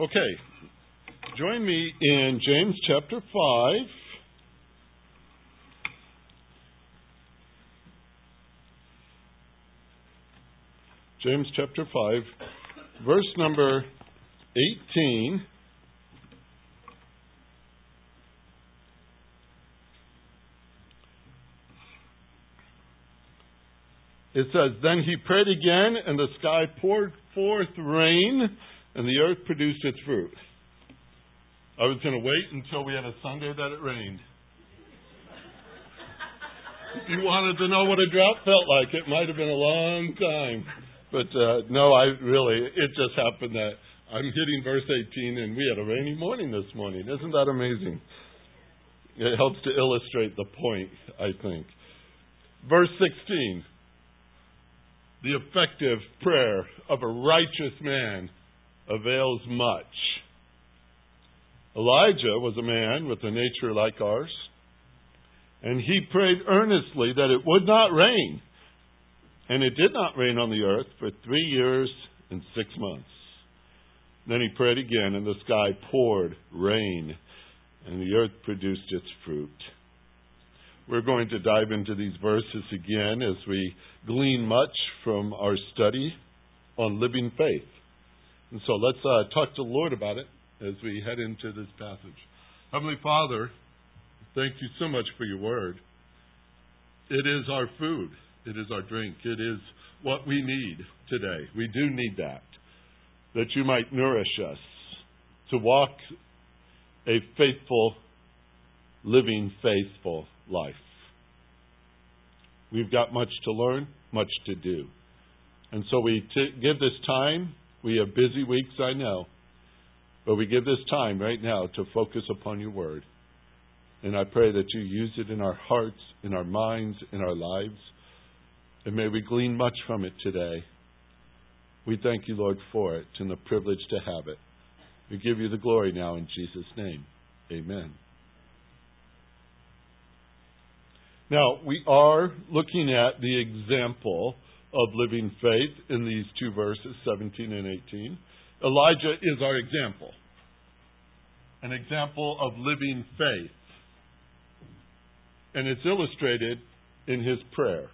Okay. Join me in James chapter 5. James chapter 5, verse number 18. It says, Then he prayed again, and the sky poured forth rain, and the earth produced its fruit. I was going to wait until we had a Sunday that it rained. If you wanted to know what a drought felt like, it might have been a long time. But uh, no, I really, it just happened that I'm hitting verse 18, and we had a rainy morning this morning. Isn't that amazing? It helps to illustrate the point, I think. Verse 16 the effective prayer of a righteous man avails much. Elijah was a man with a nature like ours, and he prayed earnestly that it would not rain. And it did not rain on the earth for three years and six months. Then he prayed again, and the sky poured rain, and the earth produced its fruit. We're going to dive into these verses again as we glean much from our study on living faith. And so let's uh, talk to the Lord about it as we head into this passage. Heavenly Father, thank you so much for your word. It is our food, it is our drink, it is what we need today. We do need that, that you might nourish us to walk a faithful, living, faithful life. We've got much to learn, much to do. And so we t- give this time. We have busy weeks, I know. But we give this time right now to focus upon your word. And I pray that you use it in our hearts, in our minds, in our lives. And may we glean much from it today. We thank you, Lord, for it and the privilege to have it. We give you the glory now in Jesus' name. Amen. Now, we are looking at the example of living faith in these two verses, 17 and 18. Elijah is our example, an example of living faith. And it's illustrated in his prayer.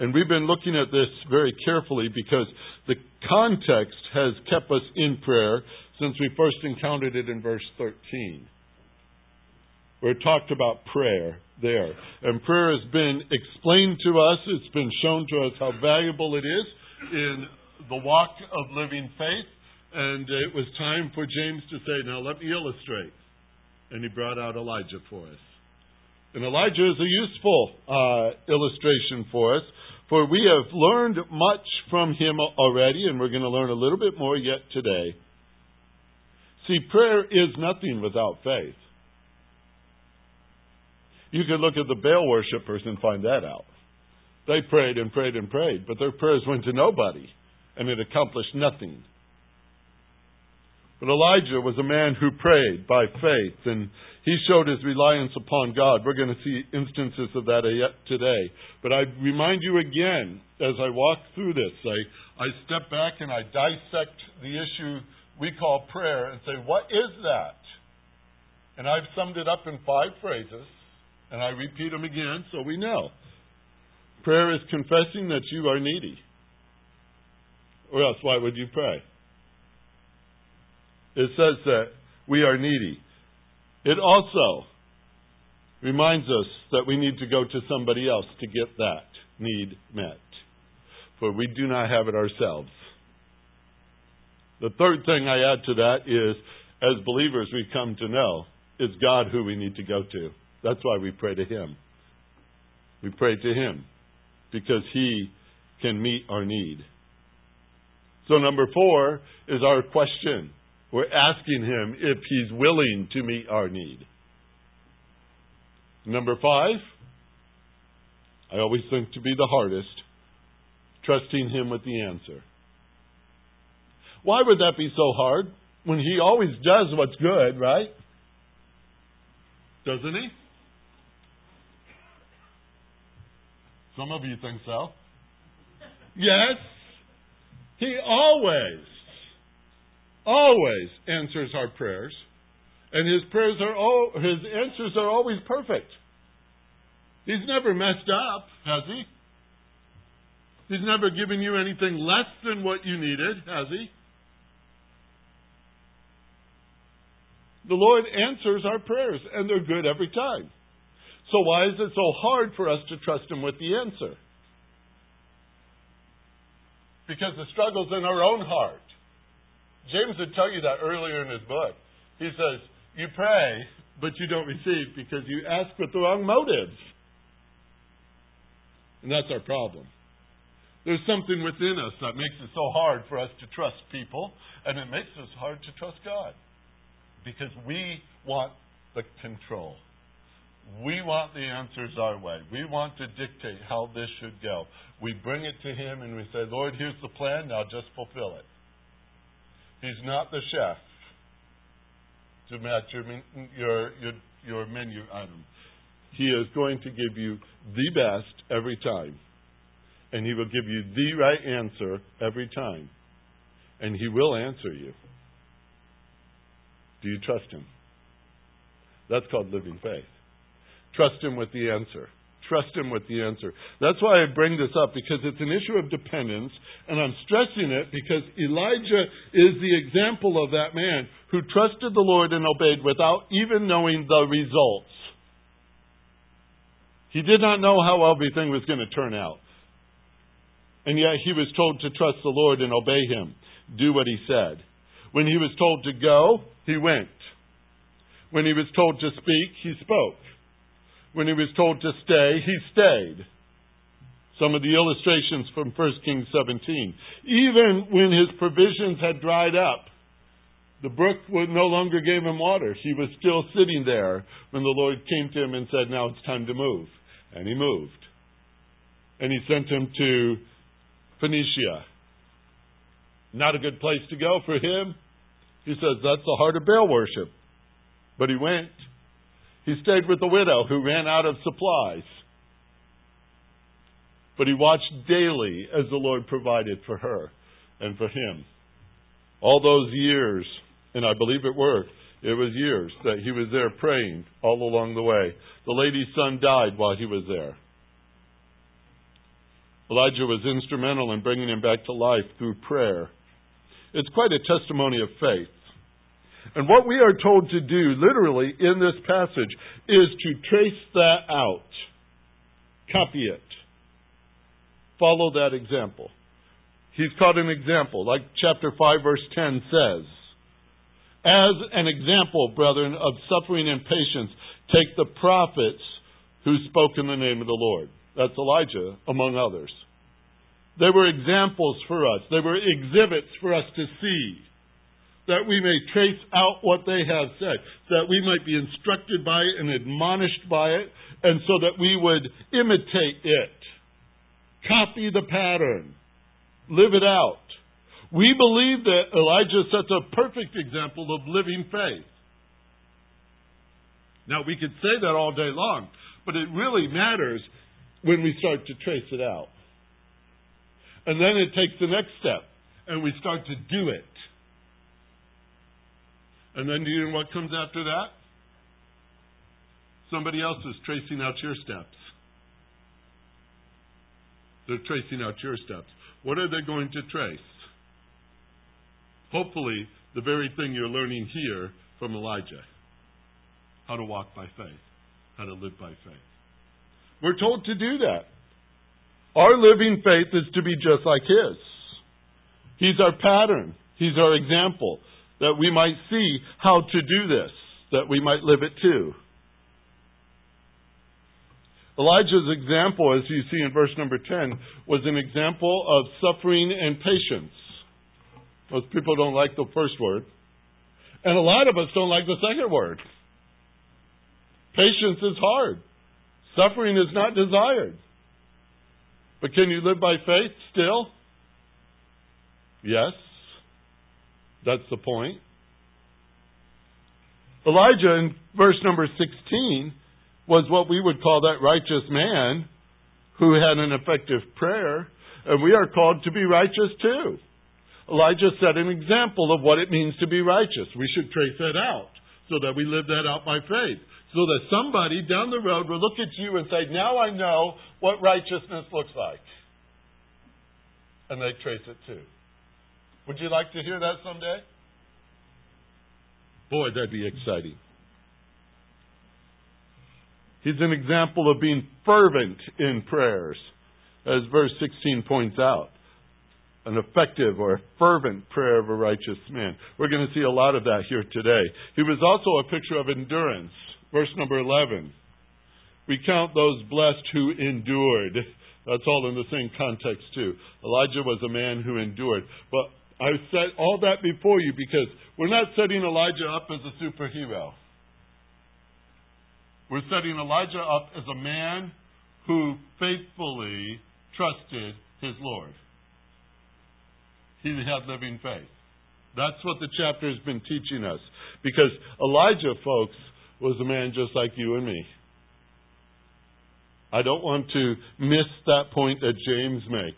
And we've been looking at this very carefully because the context has kept us in prayer since we first encountered it in verse 13 where it talked about prayer there. And prayer has been explained to us, it's been shown to us how valuable it is in the walk of living faith. And it was time for James to say, Now let me illustrate. And he brought out Elijah for us. And Elijah is a useful uh, illustration for us, for we have learned much from him already, and we're going to learn a little bit more yet today. See, prayer is nothing without faith. You could look at the Baal worshippers and find that out. They prayed and prayed and prayed, but their prayers went to nobody, and it accomplished nothing. But Elijah was a man who prayed by faith, and he showed his reliance upon God. We're going to see instances of that today. But I remind you again, as I walk through this, I, I step back and I dissect the issue we call prayer and say, what is that? And I've summed it up in five phrases. And I repeat them again so we know. Prayer is confessing that you are needy. Or else, why would you pray? It says that we are needy. It also reminds us that we need to go to somebody else to get that need met. For we do not have it ourselves. The third thing I add to that is, as believers, we come to know it's God who we need to go to. That's why we pray to Him. We pray to Him because He can meet our need. So, number four is our question. We're asking Him if He's willing to meet our need. Number five, I always think to be the hardest, trusting Him with the answer. Why would that be so hard when He always does what's good, right? Doesn't He? Some of you think so. Yes. He always, always answers our prayers, and his prayers are all, his answers are always perfect. He's never messed up, has he? He's never given you anything less than what you needed, has he? The Lord answers our prayers, and they're good every time. So why is it so hard for us to trust Him with the answer? Because the struggle's in our own heart. James would tell you that earlier in his book. He says, You pray, but you don't receive because you ask with the wrong motives. And that's our problem. There's something within us that makes it so hard for us to trust people, and it makes us hard to trust God because we want the control. We want the answers our way. We want to dictate how this should go. We bring it to Him and we say, Lord, here's the plan, now just fulfill it. He's not the chef to match your, your, your, your menu item. He is going to give you the best every time and He will give you the right answer every time. And He will answer you. Do you trust Him? That's called living faith. Trust Him with the answer. Trust Him with the answer. That's why I bring this up, because it's an issue of dependence, and I'm stressing it because Elijah is the example of that man who trusted the Lord and obeyed without even knowing the results. He did not know how everything was going to turn out. And yet he was told to trust the Lord and obey him, do what he said. When he was told to go, he went. When he was told to speak, he spoke. When he was told to stay, he stayed. Some of the illustrations from 1 Kings 17. Even when his provisions had dried up, the brook no longer gave him water. He was still sitting there when the Lord came to him and said, Now it's time to move. And he moved. And he sent him to Phoenicia. Not a good place to go for him. He says that's the heart of Baal worship. But he went. He stayed with the widow who ran out of supplies. But he watched daily as the Lord provided for her and for him. All those years, and I believe it were, it was years that he was there praying all along the way. The lady's son died while he was there. Elijah was instrumental in bringing him back to life through prayer. It's quite a testimony of faith. And what we are told to do, literally, in this passage, is to trace that out, copy it, follow that example. He's called an example, like chapter 5, verse 10 says. As an example, brethren, of suffering and patience, take the prophets who spoke in the name of the Lord. That's Elijah, among others. They were examples for us. They were exhibits for us to see. That we may trace out what they have said. That we might be instructed by it and admonished by it. And so that we would imitate it. Copy the pattern. Live it out. We believe that Elijah sets a perfect example of living faith. Now, we could say that all day long, but it really matters when we start to trace it out. And then it takes the next step, and we start to do it. And then you know what comes after that? Somebody else is tracing out your steps. They're tracing out your steps. What are they going to trace? Hopefully, the very thing you're learning here from Elijah how to walk by faith, how to live by faith. We're told to do that. Our living faith is to be just like His. He's our pattern, He's our example, that we might see how to do this, that we might live it too. Elijah's example, as you see in verse number 10, was an example of suffering and patience. Most people don't like the first word. And a lot of us don't like the second word. Patience is hard. Suffering is not desired. But can you live by faith still? Yes. That's the point. Elijah in verse number 16 was what we would call that righteous man who had an effective prayer, and we are called to be righteous too. Elijah set an example of what it means to be righteous. We should trace that out so that we live that out by faith. So that somebody down the road will look at you and say, Now I know what righteousness looks like. And they trace it too. Would you like to hear that someday? Boy, that'd be exciting. He's an example of being fervent in prayers, as verse 16 points out. An effective or fervent prayer of a righteous man. We're going to see a lot of that here today. He was also a picture of endurance. Verse number 11. We count those blessed who endured. That's all in the same context, too. Elijah was a man who endured. But I set all that before you because we're not setting Elijah up as a superhero. We're setting Elijah up as a man who faithfully trusted his Lord. He had living faith. That's what the chapter has been teaching us. Because Elijah, folks, was a man just like you and me. I don't want to miss that point that James makes.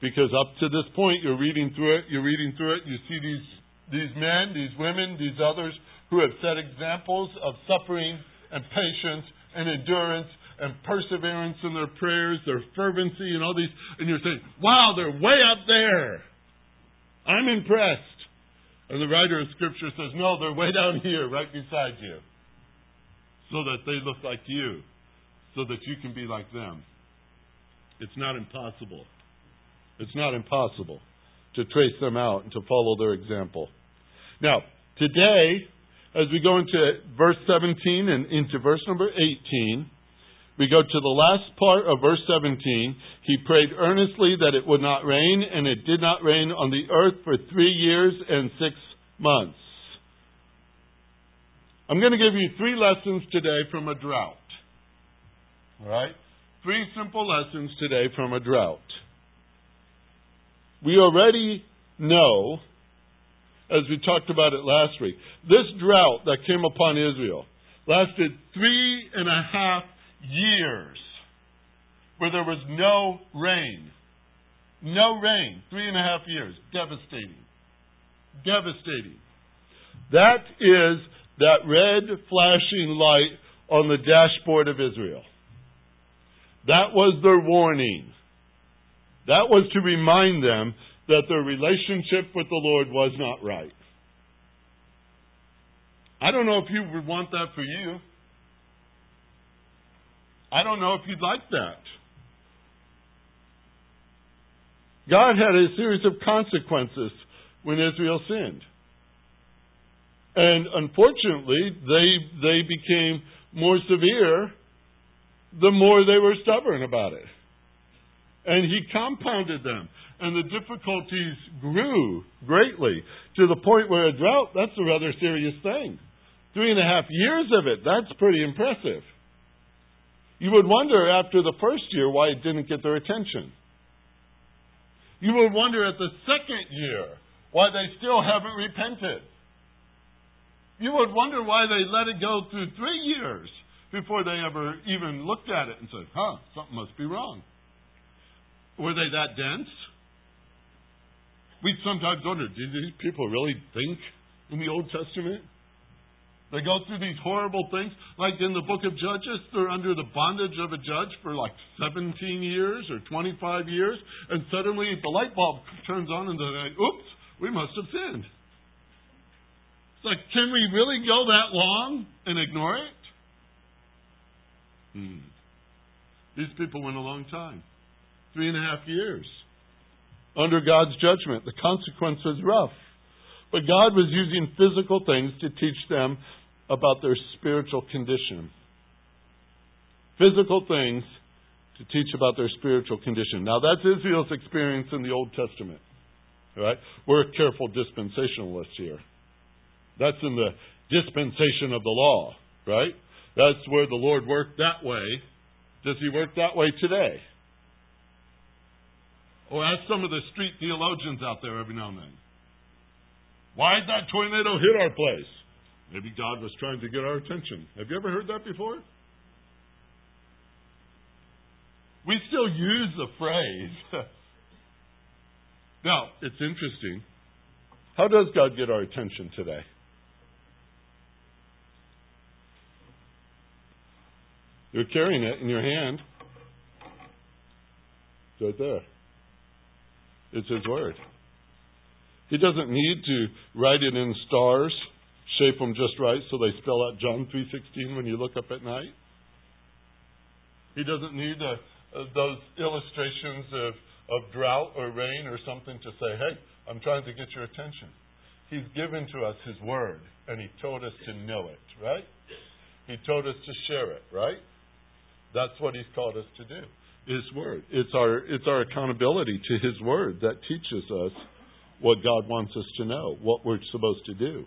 Because up to this point, you're reading through it, you're reading through it, you see these, these men, these women, these others who have set examples of suffering and patience and endurance and perseverance in their prayers, their fervency, and all these. And you're saying, wow, they're way up there. I'm impressed. And the writer of Scripture says, no, they're way down here, right beside you. So that they look like you, so that you can be like them. It's not impossible. It's not impossible to trace them out and to follow their example. Now, today, as we go into verse 17 and into verse number 18, we go to the last part of verse 17. He prayed earnestly that it would not rain, and it did not rain on the earth for three years and six months. I'm going to give you three lessons today from a drought. All right? Three simple lessons today from a drought. We already know as we talked about it last week. This drought that came upon Israel lasted three and a half years where there was no rain. No rain. Three and a half years. Devastating. Devastating. That is that red flashing light on the dashboard of Israel. That was their warning. That was to remind them that their relationship with the Lord was not right. I don't know if you would want that for you. I don't know if you'd like that. God had a series of consequences when Israel sinned. And unfortunately, they, they became more severe the more they were stubborn about it. And He compounded them and the difficulties grew greatly to the point where a drought, that's a rather serious thing. Three and a half years of it, that's pretty impressive. You would wonder after the first year why it didn't get their attention. You would wonder at the second year why they still haven't repented. You would wonder why they let it go through three years before they ever even looked at it and said, huh, something must be wrong. Were they that dense? We sometimes wonder, did these people really think in the Old Testament? They go through these horrible things. Like in the book of Judges, they're under the bondage of a judge for like 17 years or 25 years, and suddenly the light bulb turns on and they're like, oops, we must have sinned. It's like, can we really go that long and ignore it? Hmm. These people went a long time three and a half years under God's judgment. The consequence was rough. But God was using physical things to teach them about their spiritual condition. Physical things to teach about their spiritual condition. Now, that's Israel's experience in the Old Testament. Right? We're a careful dispensationalist here. That's in the dispensation of the law, right? That's where the Lord worked that way. Does He work that way today? Or ask some of the street theologians out there every now and then. Why did that tornado hit our place? Maybe God was trying to get our attention. Have you ever heard that before? We still use the phrase. now, it's interesting. How does God get our attention today? You're carrying it in your hand. It's right there. It's His Word. He doesn't need to write it in stars, shape them just right so they spell out John 3.16 when you look up at night. He doesn't need uh, uh, those illustrations of, of drought or rain or something to say, hey, I'm trying to get your attention. He's given to us His Word, and He told us to know it, right? He told us to share it, right? That's what He's called us to do. His Word. It's our, it's our accountability to His Word that teaches us what God wants us to know, what we're supposed to do.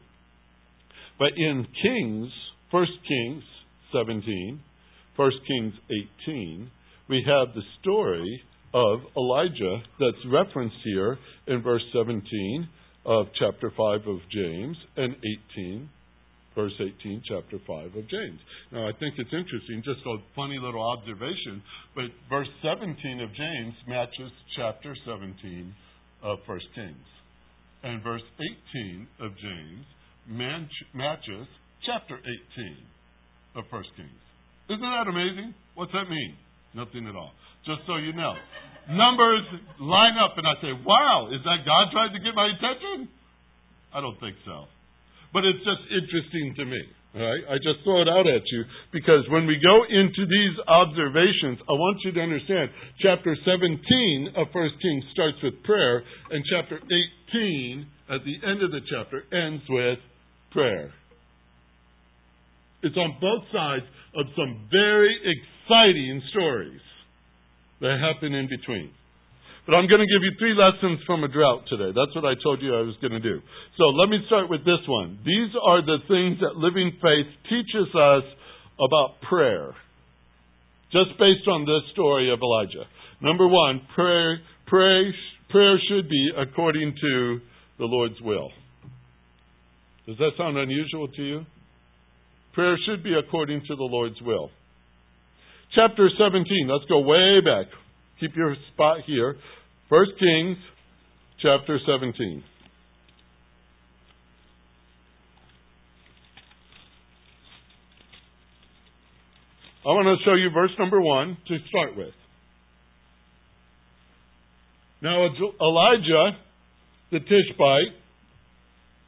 But in Kings, 1 Kings 17, 1 Kings 18, we have the story of Elijah that's referenced here in verse 17 of chapter 5 of James and 18 verse 18, chapter 5 of James. Now, I think it's interesting, just a funny little observation, but verse 17 of James matches chapter 17 of 1 Kings. And verse 18 of James matches chapter 18 of 1 Kings. Isn't that amazing? What's that mean? Nothing at all. Just so you know. Numbers line up, and I say, wow, is that God trying to get my attention? I don't think so. But it's just interesting to me. Right? I just throw it out at you because when we go into these observations, I want you to understand chapter 17 of 1 Kings starts with prayer, and chapter 18 at the end of the chapter ends with prayer. It's on both sides of some very exciting stories that happen in between. But I'm going to give you three lessons from a drought today. That's what I told you I was going to do. So let me start with this one. These are the things that living faith teaches us about prayer, just based on this story of Elijah. Number one, prayer, prayer, prayer should be according to the Lord's will. Does that sound unusual to you? Prayer should be according to the Lord's will. Chapter 17, let's go way back. Keep your spot here. 1 Kings chapter 17. I want to show you verse number 1 to start with. Now, Elijah the Tishbite,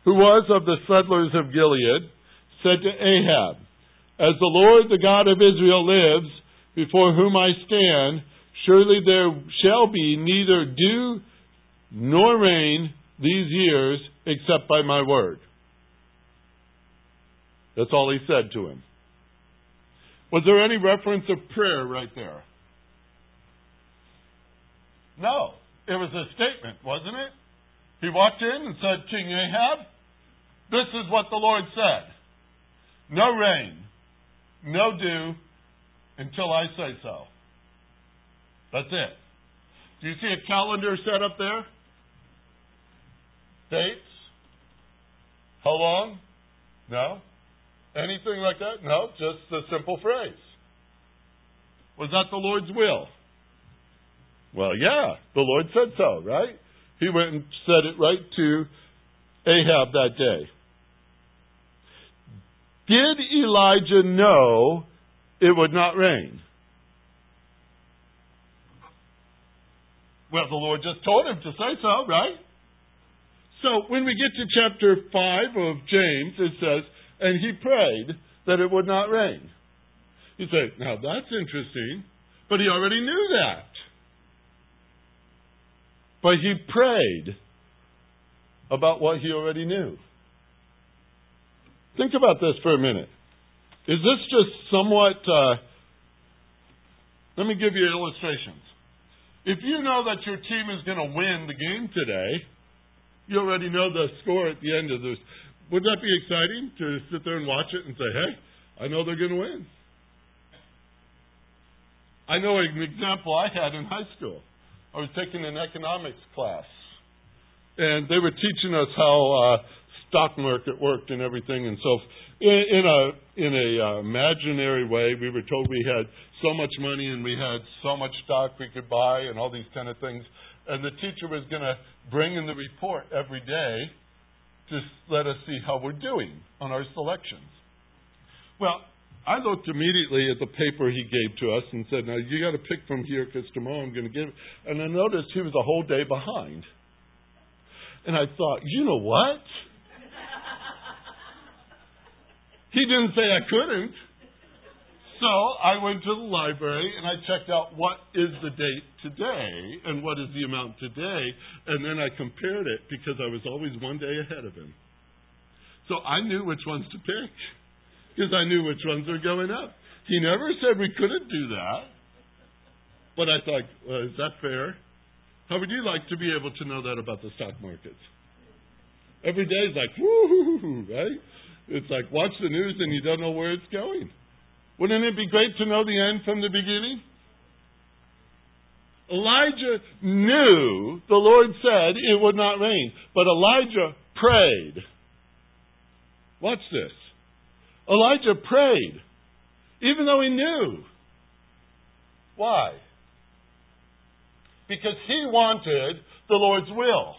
who was of the settlers of Gilead, said to Ahab, As the Lord, the God of Israel, lives, before whom I stand, Surely there shall be neither dew nor rain these years except by my word. That's all he said to him. Was there any reference of prayer right there? No. It was a statement, wasn't it? He walked in and said, King Ahab, this is what the Lord said. No rain, no dew until I say so. That's it. Do you see a calendar set up there? Dates? How long? No? Anything like that? No, just a simple phrase. Was that the Lord's will? Well, yeah, the Lord said so, right? He went and said it right to Ahab that day. Did Elijah know it would not rain? Well, the Lord just told him to say so, right? So when we get to chapter 5 of James, it says, And he prayed that it would not rain. You say, Now that's interesting, but he already knew that. But he prayed about what he already knew. Think about this for a minute. Is this just somewhat. Uh, let me give you illustrations. If you know that your team is going to win the game today, you already know the score at the end of this. Would that be exciting to sit there and watch it and say, hey, I know they're going to win? I know an example I had in high school. I was taking an economics class, and they were teaching us how uh, stock market worked and everything. And so, in, in a in a uh, imaginary way, we were told we had so much money and we had so much stock we could buy and all these kind of things. And the teacher was going to bring in the report every day to let us see how we're doing on our selections. Well, I looked immediately at the paper he gave to us and said, Now you got to pick from here because tomorrow I'm going to give. And I noticed he was a whole day behind. And I thought, you know what? He didn't say I couldn't. So I went to the library and I checked out what is the date today and what is the amount today. And then I compared it because I was always one day ahead of him. So I knew which ones to pick because I knew which ones were going up. He never said we couldn't do that. But I thought, well, is that fair? How would you like to be able to know that about the stock markets? Every day is like, woo, right? It's like watch the news and you don't know where it's going. Wouldn't it be great to know the end from the beginning? Elijah knew the Lord said it would not rain, but Elijah prayed. Watch this. Elijah prayed, even though he knew. Why? Because he wanted the Lord's will.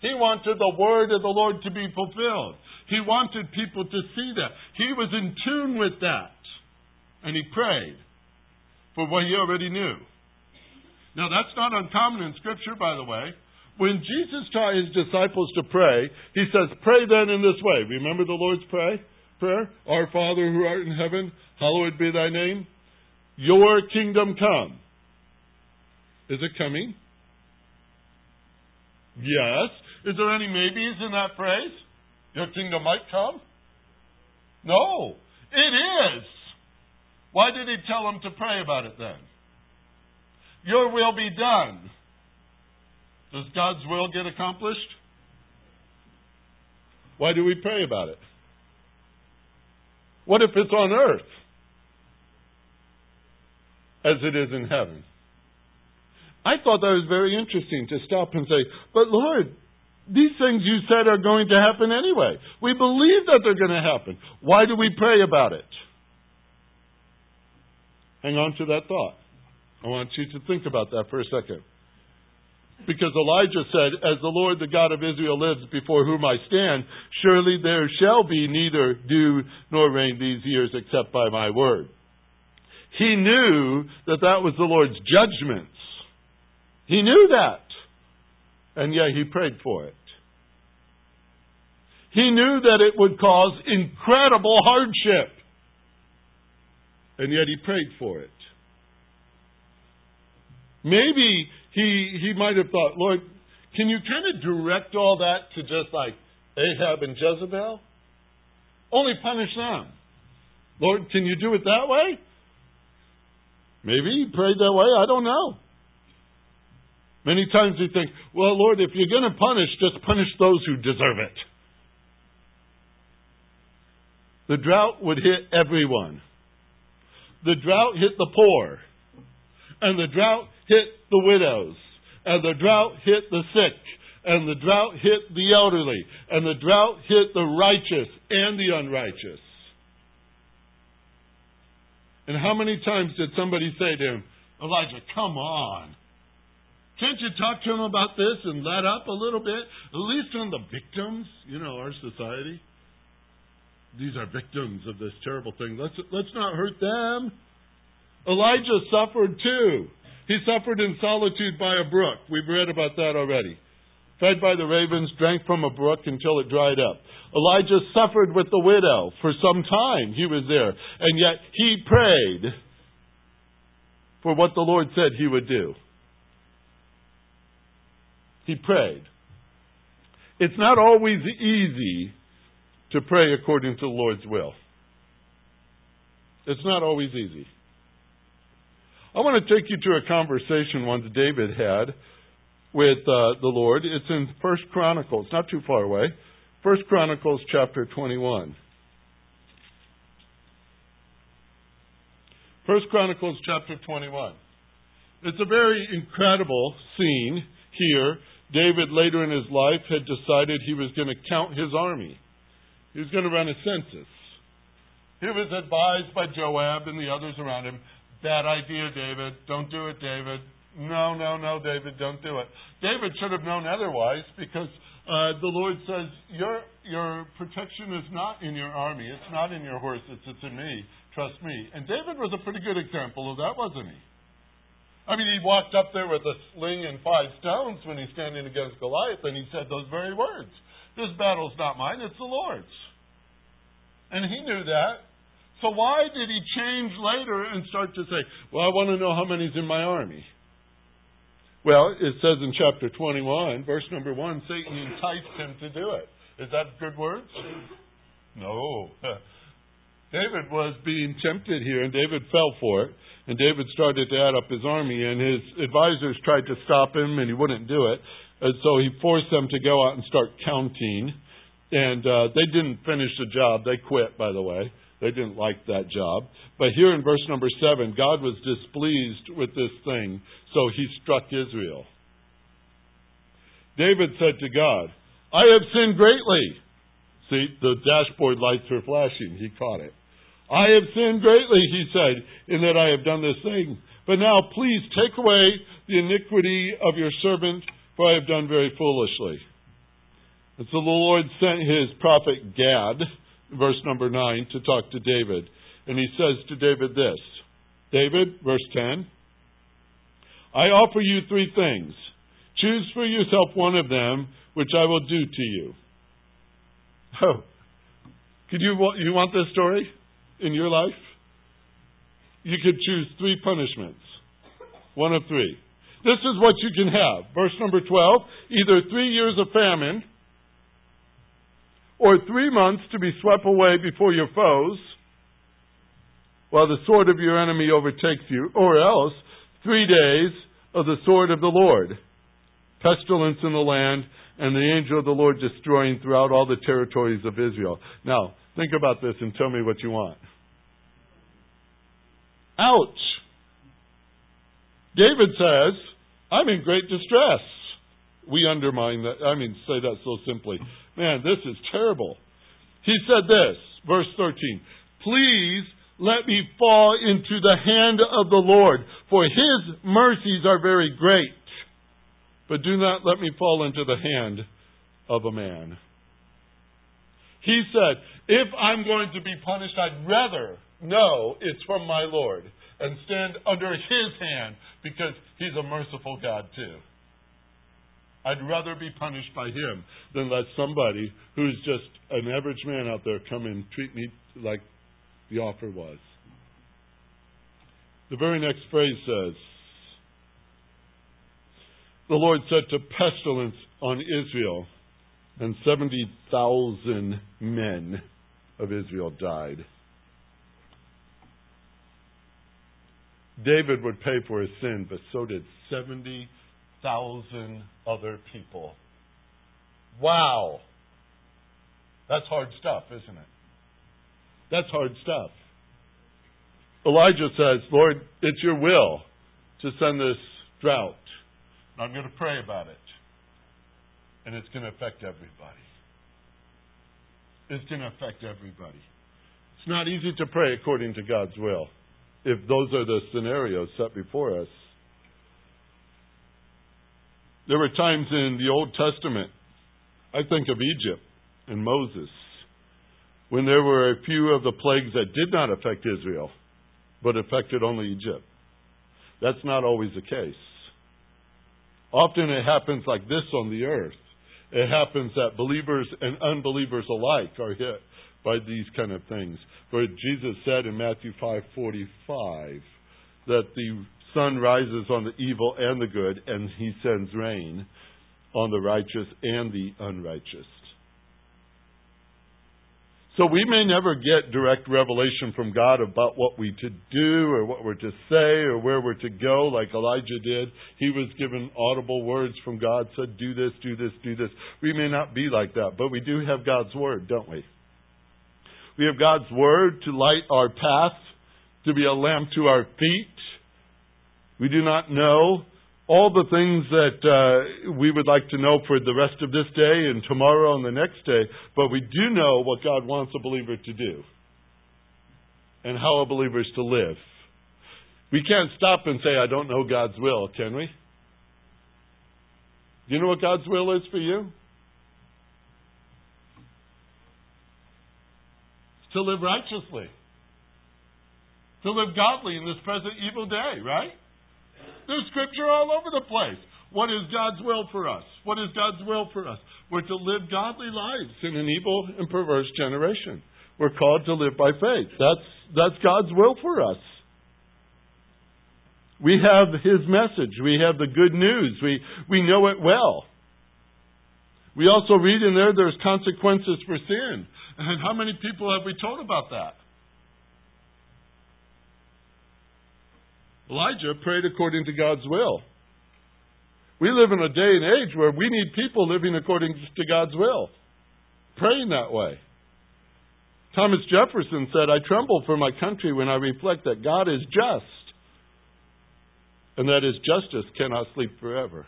He wanted the word of the Lord to be fulfilled. He wanted people to see that. He was in tune with that. And he prayed for what he already knew. Now, that's not uncommon in Scripture, by the way. When Jesus taught his disciples to pray, he says, Pray then in this way. Remember the Lord's pray? prayer? Our Father who art in heaven, hallowed be thy name. Your kingdom come. Is it coming? Yes. Is there any maybes in that phrase? Your kingdom might come? No. It is. Why did he tell them to pray about it then? Your will be done. Does God's will get accomplished? Why do we pray about it? What if it's on earth as it is in heaven? I thought that was very interesting to stop and say, but Lord, these things you said are going to happen anyway. We believe that they're going to happen. Why do we pray about it? Hang on to that thought. I want you to think about that for a second. Because Elijah said, As the Lord the God of Israel lives before whom I stand, surely there shall be neither dew nor rain these years except by my word. He knew that that was the Lord's judgments. He knew that. And yet he prayed for it. He knew that it would cause incredible hardship and yet he prayed for it. Maybe he, he might have thought, Lord, can you kind of direct all that to just like Ahab and Jezebel? Only punish them. Lord, can you do it that way? Maybe he prayed that way. I don't know. Many times we think, well, Lord, if you're going to punish, just punish those who deserve it. The drought would hit everyone the drought hit the poor, and the drought hit the widows, and the drought hit the sick, and the drought hit the elderly, and the drought hit the righteous and the unrighteous. And how many times did somebody say to him, Elijah, come on. Can't you talk to him about this and let up a little bit? At least on the victims, you know, our society these are victims of this terrible thing. Let's, let's not hurt them. Elijah suffered too. He suffered in solitude by a brook. We've read about that already. Fed by the ravens, drank from a brook until it dried up. Elijah suffered with the widow. For some time he was there. And yet he prayed for what the Lord said he would do. He prayed. It's not always easy to pray according to the Lord's will. It's not always easy. I want to take you to a conversation once David had with uh, the Lord. It's in First Chronicles, not too far away. First Chronicles chapter 21. First Chronicles chapter 21. It's a very incredible scene here. David, later in his life, had decided he was going to count his army. He was going to run a census. He was advised by Joab and the others around him bad idea, David. Don't do it, David. No, no, no, David, don't do it. David should have known otherwise because Uh, the Lord says, your, your protection is not in your army. It's not in your horses. It's in me. Trust me. And David was a pretty good example of that, wasn't he? I mean, he walked up there with a sling and five stones when he's standing against Goliath, and he said those very words. This battle's not mine, it's the Lord's. And he knew that. So why did he change later and start to say, Well, I want to know how many's in my army? Well, it says in chapter 21, verse number 1, Satan enticed him to do it. Is that good words? No. David was being tempted here, and David fell for it. And David started to add up his army, and his advisors tried to stop him, and he wouldn't do it. And so he forced them to go out and start counting. And uh, they didn't finish the job. They quit, by the way. They didn't like that job. But here in verse number 7, God was displeased with this thing, so he struck Israel. David said to God, I have sinned greatly. See, the dashboard lights were flashing. He caught it. I have sinned greatly, he said, in that I have done this thing. But now please take away the iniquity of your servant, for I have done very foolishly. And so the Lord sent his prophet Gad verse number 9, to talk to David. And he says to David this David, verse 10, I offer you three things. Choose for yourself one of them, which I will do to you. Oh, could you you want this story in your life? You could choose three punishments. One of three. This is what you can have. Verse number 12 either three years of famine or three months to be swept away before your foes, while the sword of your enemy overtakes you, or else three days of the sword of the Lord, pestilence in the land, and the angel of the Lord destroying throughout all the territories of Israel. Now, think about this and tell me what you want. Ouch! David says, I'm in great distress. We undermine that. I mean, say that so simply. Man, this is terrible. He said this, verse 13 Please let me fall into the hand of the Lord, for his mercies are very great. But do not let me fall into the hand of a man. He said, If I'm going to be punished, I'd rather know it's from my Lord and stand under his hand because he's a merciful God too. I'd rather be punished by him than let somebody who's just an average man out there come and treat me like the offer was. The very next phrase says, The Lord said to pestilence on Israel, and 70,000 men of Israel died. David would pay for his sin, but so did 70 thousand other people. Wow. That's hard stuff, isn't it? That's hard stuff. Elijah says, Lord, it's your will to send this drought. I'm going to pray about it. And it's going to affect everybody. It's going to affect everybody. It's not easy to pray according to God's will if those are the scenarios set before us. There were times in the Old Testament, I think of Egypt and Moses, when there were a few of the plagues that did not affect Israel, but affected only Egypt. That's not always the case. Often it happens like this on the earth. It happens that believers and unbelievers alike are hit by these kind of things. For Jesus said in Matthew 5:45 that the sun rises on the evil and the good, and he sends rain on the righteous and the unrighteous. So we may never get direct revelation from God about what we to do or what we're to say or where we're to go like Elijah did. He was given audible words from God, said, do this, do this, do this. We may not be like that, but we do have God's word, don't we? We have God's word to light our path, to be a lamp to our feet, we do not know all the things that uh, we would like to know for the rest of this day and tomorrow and the next day, but we do know what God wants a believer to do and how a believer is to live. We can't stop and say, I don't know God's will, can we? Do you know what God's will is for you? To live righteously, to live godly in this present evil day, right? There's scripture all over the place. What is God's will for us? What is God's will for us? We're to live godly lives in an evil and perverse generation. We're called to live by faith. That's, that's God's will for us. We have His message. We have the good news. We, we know it well. We also read in there there's consequences for sin. And how many people have we told about that? Elijah prayed according to God's will. We live in a day and age where we need people living according to God's will, praying that way. Thomas Jefferson said, I tremble for my country when I reflect that God is just and that his justice cannot sleep forever.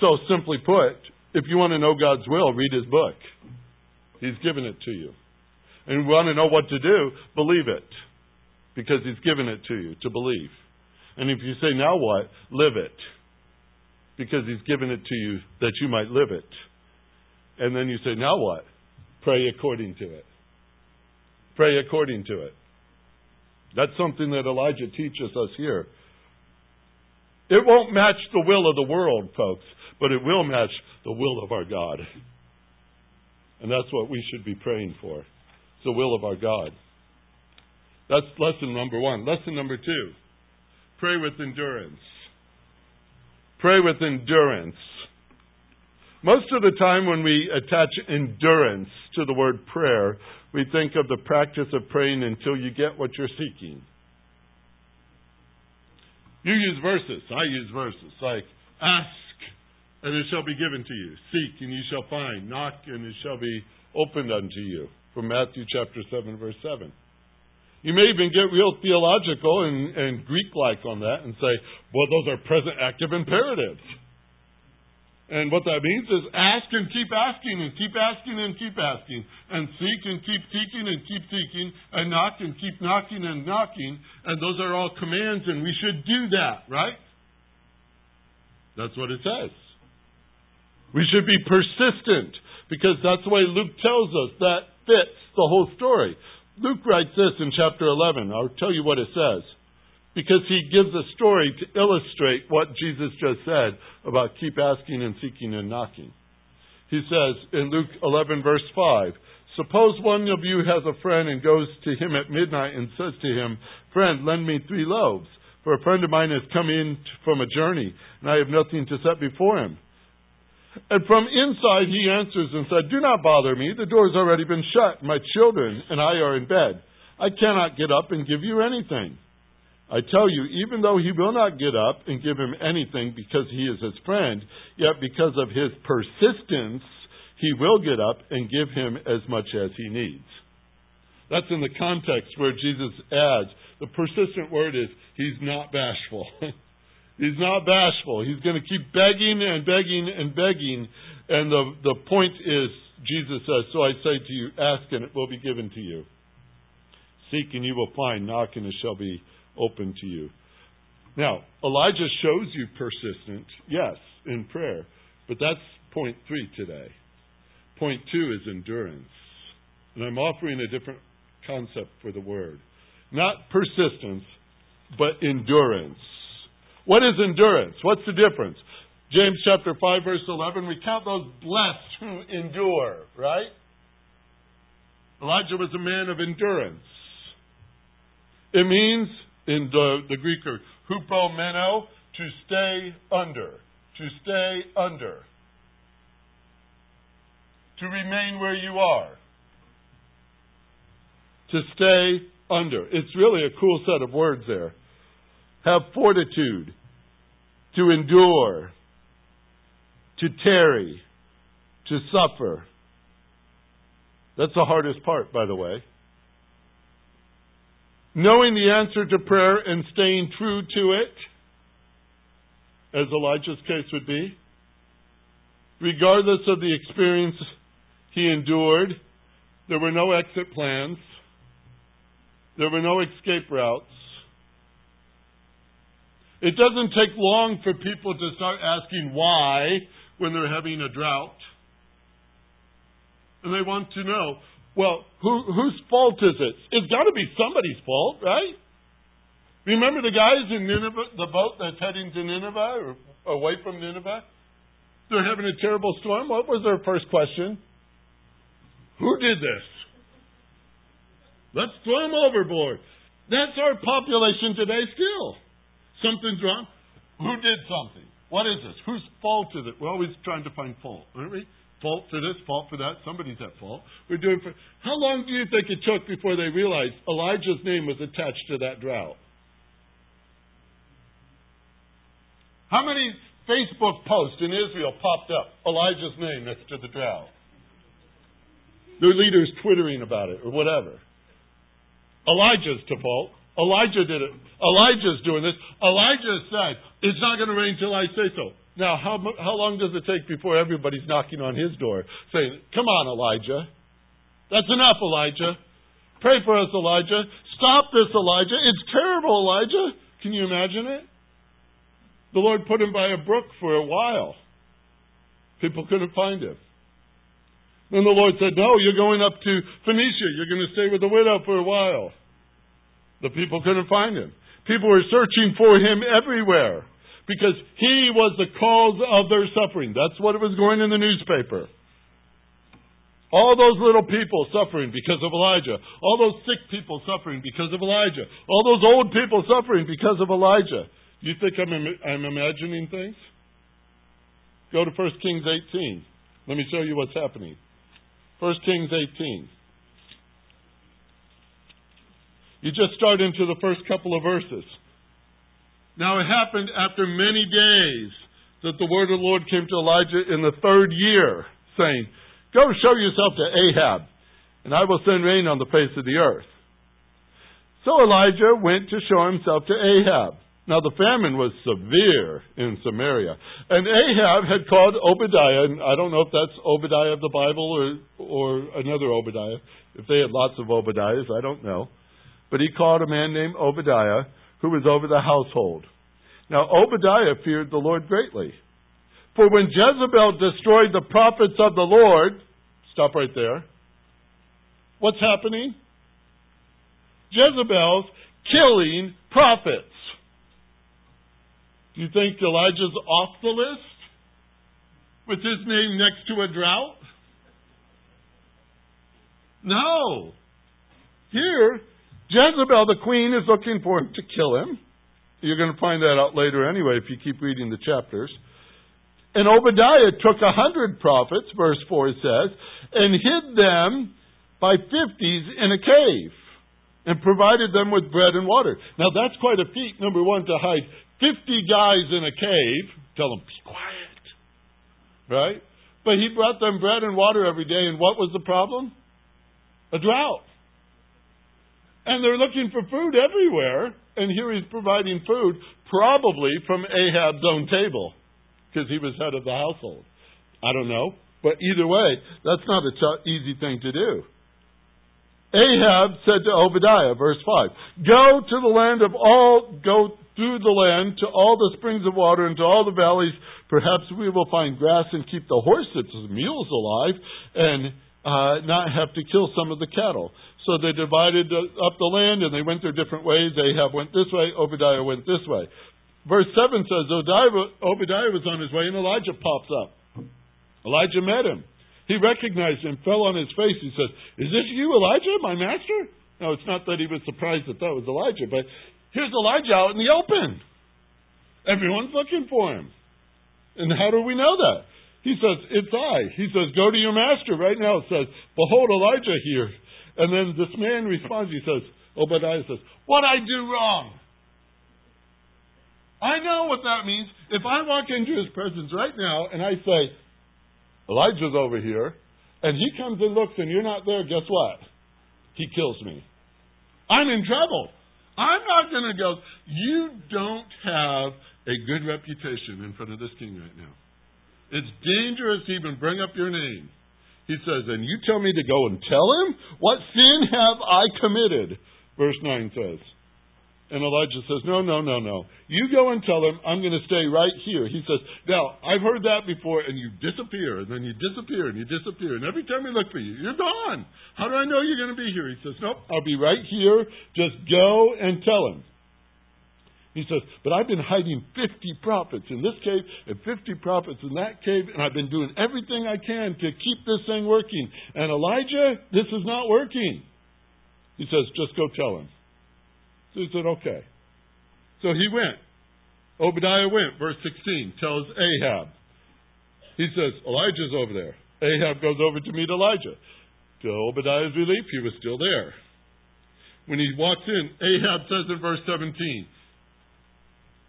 So, simply put, if you want to know God's will, read his book. He's given it to you. And want to know what to do, believe it. Because he's given it to you to believe. And if you say, now what? Live it. Because he's given it to you that you might live it. And then you say, now what? Pray according to it. Pray according to it. That's something that Elijah teaches us here. It won't match the will of the world, folks, but it will match the will of our God. And that's what we should be praying for. The will of our God. That's lesson number one. Lesson number two pray with endurance. Pray with endurance. Most of the time, when we attach endurance to the word prayer, we think of the practice of praying until you get what you're seeking. You use verses. I use verses like, ask and it shall be given to you. Seek and you shall find. Knock and it shall be opened unto you. From Matthew chapter 7, verse 7. You may even get real theological and, and Greek like on that and say, well, those are present active imperatives. And what that means is ask and keep asking and keep asking and keep asking and seek and keep seeking and keep seeking and knock and keep knocking and knocking. And those are all commands and we should do that, right? That's what it says. We should be persistent because that's way Luke tells us that fits the whole story. Luke writes this in chapter 11. I'll tell you what it says because he gives a story to illustrate what Jesus just said about keep asking and seeking and knocking. He says in Luke 11, verse 5, Suppose one of you has a friend and goes to him at midnight and says to him, Friend, lend me three loaves, for a friend of mine has come in from a journey, and I have nothing to set before him. And from inside he answers and said, Do not bother me. The door has already been shut. My children and I are in bed. I cannot get up and give you anything. I tell you, even though he will not get up and give him anything because he is his friend, yet because of his persistence, he will get up and give him as much as he needs. That's in the context where Jesus adds the persistent word is he's not bashful. he's not bashful. He's going to keep begging and begging and begging. And the, the point is, Jesus says, So I say to you, ask and it will be given to you. Seek and you will find. Knock and it shall be open to you. Now, Elijah shows you persistent, yes, in prayer, but that's point three today. Point two is endurance. And I'm offering a different concept for the word. Not persistence, but endurance. What is endurance? What's the difference? James chapter 5 verse 11, we count those blessed who endure, right? Elijah was a man of endurance. It means in the, the Greek word, hupomeno, to stay under. To stay under. To remain where you are. To stay under. It's really a cool set of words there. Have fortitude. To endure. To tarry. To suffer. That's the hardest part, by the way knowing the answer to prayer and staying true to it, as Elijah's case would be, regardless of the experience he endured, there were no exit plans, there were no escape routes. It doesn't take long for people to start asking why when they're having a drought. And they want to know, well, who, whose fault is it? It's got to be somebody's fault, right? Remember the guys in Nineveh, the boat that's heading to Nineveh or away from Nineveh? They're having a terrible storm. What was their first question? Who did this? Let's throw them overboard. That's our population today still. Something's wrong. Who did something? What is this? Whose fault is it? We're always trying to find fault, aren't we? Fault for this, fault for that. Somebody's at fault. We're doing for. How long do you think it took before they realized Elijah's name was attached to that drought? How many Facebook posts in Israel popped up Elijah's name next to the drought? Their leaders twittering about it or whatever. Elijah's to fault. Elijah did it. Elijah's doing this. Elijah said, It's not going to rain till I say so. Now, how, how long does it take before everybody's knocking on his door saying, Come on, Elijah. That's enough, Elijah. Pray for us, Elijah. Stop this, Elijah. It's terrible, Elijah. Can you imagine it? The Lord put him by a brook for a while. People couldn't find him. Then the Lord said, No, you're going up to Phoenicia. You're going to stay with the widow for a while. The people couldn't find him. People were searching for him everywhere because he was the cause of their suffering. That's what it was going in the newspaper. All those little people suffering because of Elijah. All those sick people suffering because of Elijah. All those old people suffering because of Elijah. You think I'm, I'm imagining things? Go to 1 Kings 18. Let me show you what's happening. 1 Kings 18. You just start into the first couple of verses. Now it happened after many days that the word of the Lord came to Elijah in the third year, saying, Go show yourself to Ahab, and I will send rain on the face of the earth. So Elijah went to show himself to Ahab. Now the famine was severe in Samaria. And Ahab had called Obadiah, and I don't know if that's Obadiah of the Bible or, or another Obadiah. If they had lots of Obadiahs, I don't know. But he called a man named Obadiah, who was over the household. Now Obadiah feared the Lord greatly. For when Jezebel destroyed the prophets of the Lord, stop right there. What's happening? Jezebel's killing prophets. Do you think Elijah's off the list? With his name next to a drought? No. Here, Jezebel, the queen, is looking for him to kill him. You're going to find that out later anyway if you keep reading the chapters. And Obadiah took a hundred prophets, verse 4 says, and hid them by fifties in a cave and provided them with bread and water. Now that's quite a feat, number one, to hide 50 guys in a cave. Tell them, be quiet. Right? But he brought them bread and water every day, and what was the problem? A drought. And they're looking for food everywhere. And here he's providing food, probably from Ahab's own table, because he was head of the household. I don't know. But either way, that's not an easy thing to do. Ahab said to Obadiah, verse 5, Go to the land of all, go through the land to all the springs of water and to all the valleys. Perhaps we will find grass and keep the horses and mules alive and uh, not have to kill some of the cattle. So they divided up the land and they went their different ways. Ahab went this way, Obadiah went this way. Verse 7 says Obadiah was on his way and Elijah pops up. Elijah met him. He recognized him, fell on his face. He said, Is this you, Elijah, my master? No, it's not that he was surprised that that was Elijah, but here's Elijah out in the open. Everyone's looking for him. And how do we know that? He says, It's I. He says, Go to your master right now. It says, Behold Elijah here. And then this man responds, he says, Obadiah says, What I do wrong? I know what that means. If I walk into his presence right now and I say, Elijah's over here, and he comes and looks and you're not there, guess what? He kills me. I'm in trouble. I'm not going to go. You don't have a good reputation in front of this king right now. It's dangerous to even bring up your name. He says, And you tell me to go and tell him? What sin have I committed? Verse 9 says. And Elijah says, No, no, no, no. You go and tell him I'm going to stay right here. He says, Now, I've heard that before, and you disappear, and then you disappear, and you disappear, and every time we look for you, you're gone. How do I know you're going to be here? He says, Nope, I'll be right here. Just go and tell him. He says, But I've been hiding 50 prophets in this cave and 50 prophets in that cave, and I've been doing everything I can to keep this thing working. And Elijah, this is not working. He says, Just go tell him. So he said, Okay. So he went. Obadiah went, verse 16, tells Ahab. He says, Elijah's over there. Ahab goes over to meet Elijah. To Obadiah's relief, he was still there. When he walks in, Ahab says in verse 17,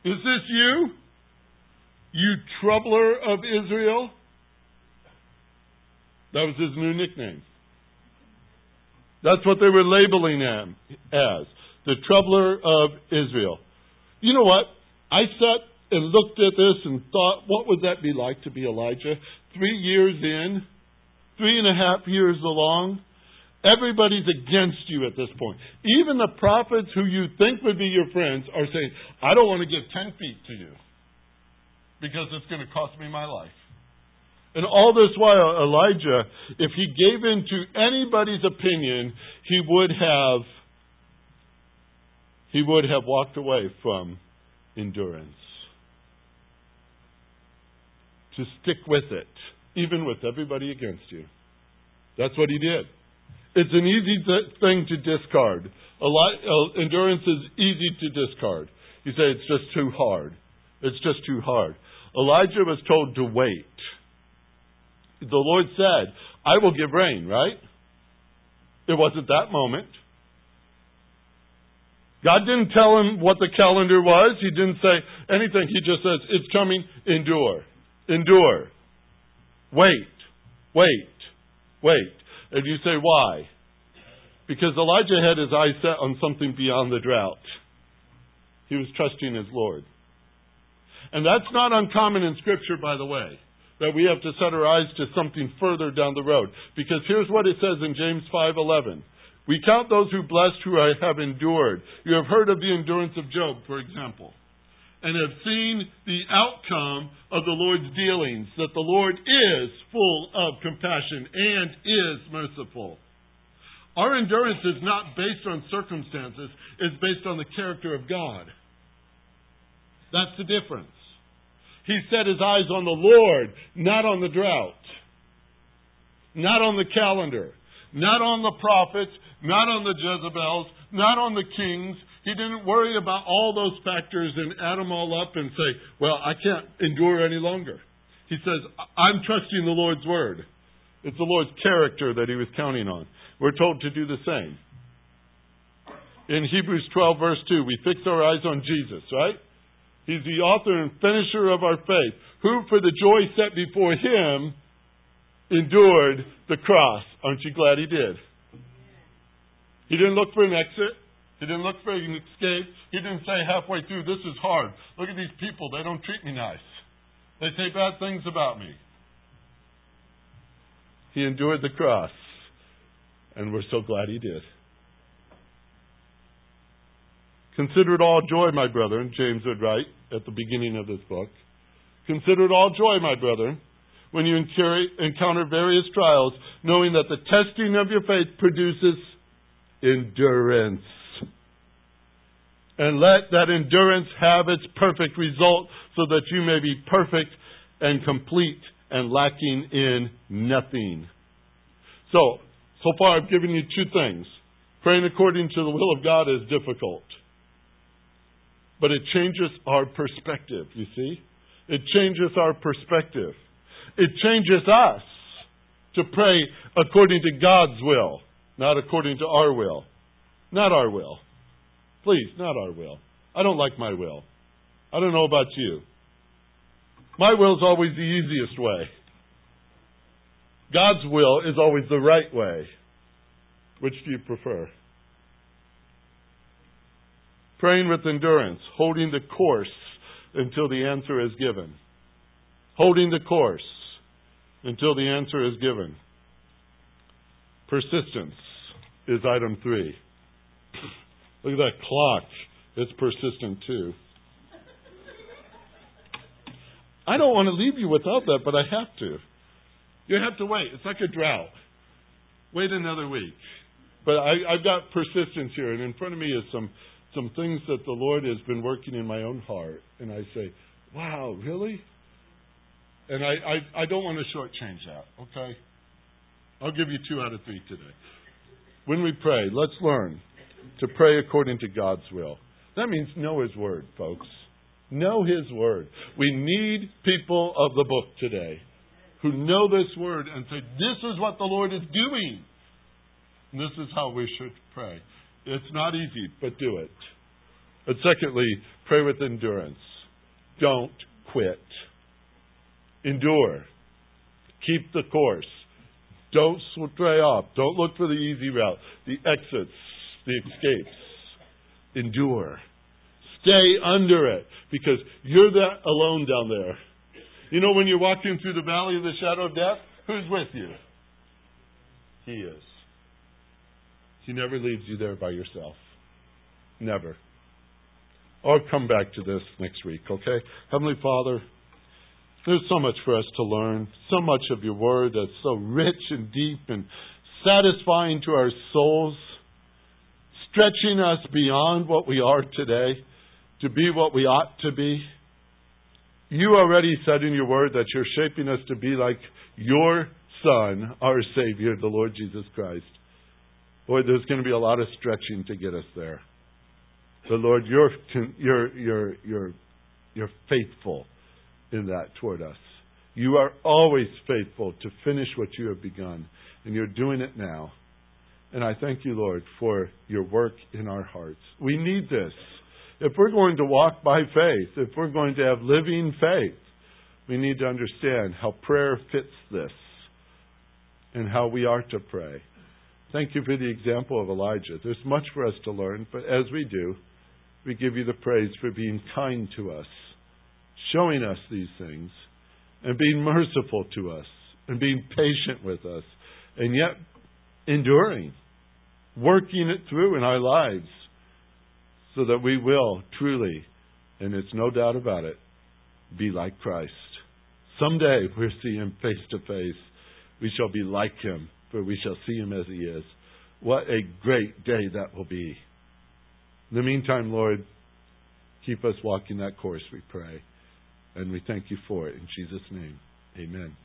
is this you? You troubler of Israel? That was his new nickname. That's what they were labeling him as the troubler of Israel. You know what? I sat and looked at this and thought, what would that be like to be Elijah? Three years in, three and a half years along, Everybody's against you at this point. Even the prophets who you think would be your friends are saying, I don't want to give 10 feet to you because it's going to cost me my life. And all this while, Elijah, if he gave in to anybody's opinion, he would have he would have walked away from endurance. To stick with it, even with everybody against you. That's what he did. It's an easy th- thing to discard. Lot, uh, endurance is easy to discard. You say it's just too hard. It's just too hard. Elijah was told to wait. The Lord said, I will give rain, right? It wasn't that moment. God didn't tell him what the calendar was. He didn't say anything. He just says, It's coming. Endure. Endure. Wait. Wait. Wait. And you say, why? Because Elijah had his eyes set on something beyond the drought. He was trusting his Lord. And that's not uncommon in Scripture, by the way, that we have to set our eyes to something further down the road. Because here's what it says in James 5:11. We count those who blessed who have endured. You have heard of the endurance of Job, for example and have seen the outcome of the Lord's dealings, that the Lord is full of compassion and is merciful. Our endurance is not based on circumstances, it's based on the character of God. That's the difference. He set his eyes on the Lord, not on the drought, not on the calendar, not on the prophets, not on the Jezebels, not on the kings, he didn't worry about all those factors and add them all up and say, well, I can't endure any longer. He says, I'm trusting the Lord's word. It's the Lord's character that he was counting on. We're told to do the same. In Hebrews 12, verse 2, we fix our eyes on Jesus, right? He's the author and finisher of our faith, who, for the joy set before him, endured the cross. Aren't you glad he did? He didn't look for an exit. He didn't look for an escape. He didn't say halfway through, this is hard. Look at these people. They don't treat me nice. They say bad things about me. He endured the cross. And we're so glad he did. Consider it all joy, my brethren, James would write at the beginning of this book. Consider it all joy, my brethren, when you encounter various trials, knowing that the testing of your faith produces endurance and let that endurance have its perfect result so that you may be perfect and complete and lacking in nothing. So, so far I've given you two things. Praying according to the will of God is difficult. But it changes our perspective, you see? It changes our perspective. It changes us to pray according to God's will, not according to our will. Not our will. Please, not our will. I don't like my will. I don't know about you. My will is always the easiest way. God's will is always the right way. Which do you prefer? Praying with endurance, holding the course until the answer is given. Holding the course until the answer is given. Persistence is item three. Look at that clock. It's persistent too. I don't want to leave you without that, but I have to. You have to wait. It's like a drought. Wait another week. But I, I've got persistence here, and in front of me is some some things that the Lord has been working in my own heart, and I say, "Wow, really?" And I I, I don't want to shortchange that. Okay, I'll give you two out of three today. When we pray, let's learn to pray according to God's will. That means know His Word, folks. Know His Word. We need people of the book today who know this Word and say, This is what the Lord is doing. And this is how we should pray. It's not easy, but do it. And secondly, pray with endurance. Don't quit. Endure. Keep the course. Don't stray off. Don't look for the easy route, the exits, the escapes. Endure. Stay under it because you're that alone down there. You know, when you're walking through the valley of the shadow of death, who's with you? He is. He never leaves you there by yourself. Never. I'll come back to this next week, okay? Heavenly Father, there's so much for us to learn, so much of your word that's so rich and deep and satisfying to our souls, stretching us beyond what we are today to be what we ought to be. You already said in your word that you're shaping us to be like your Son, our Savior, the Lord Jesus Christ. Boy, there's going to be a lot of stretching to get us there. But Lord, you're you're you're you're you're faithful in that toward us. You are always faithful to finish what you have begun, and you're doing it now. And I thank you, Lord, for your work in our hearts. We need this. If we're going to walk by faith, if we're going to have living faith, we need to understand how prayer fits this and how we are to pray. Thank you for the example of Elijah. There's much for us to learn, but as we do, we give you the praise for being kind to us, showing us these things, and being merciful to us, and being patient with us, and yet enduring, working it through in our lives, so that we will truly, and it's no doubt about it, be like Christ. Someday we'll see him face to face. We shall be like him for we shall see him as he is. What a great day that will be. In the meantime, Lord, keep us walking that course, we pray. And we thank you for it. In Jesus' name, amen.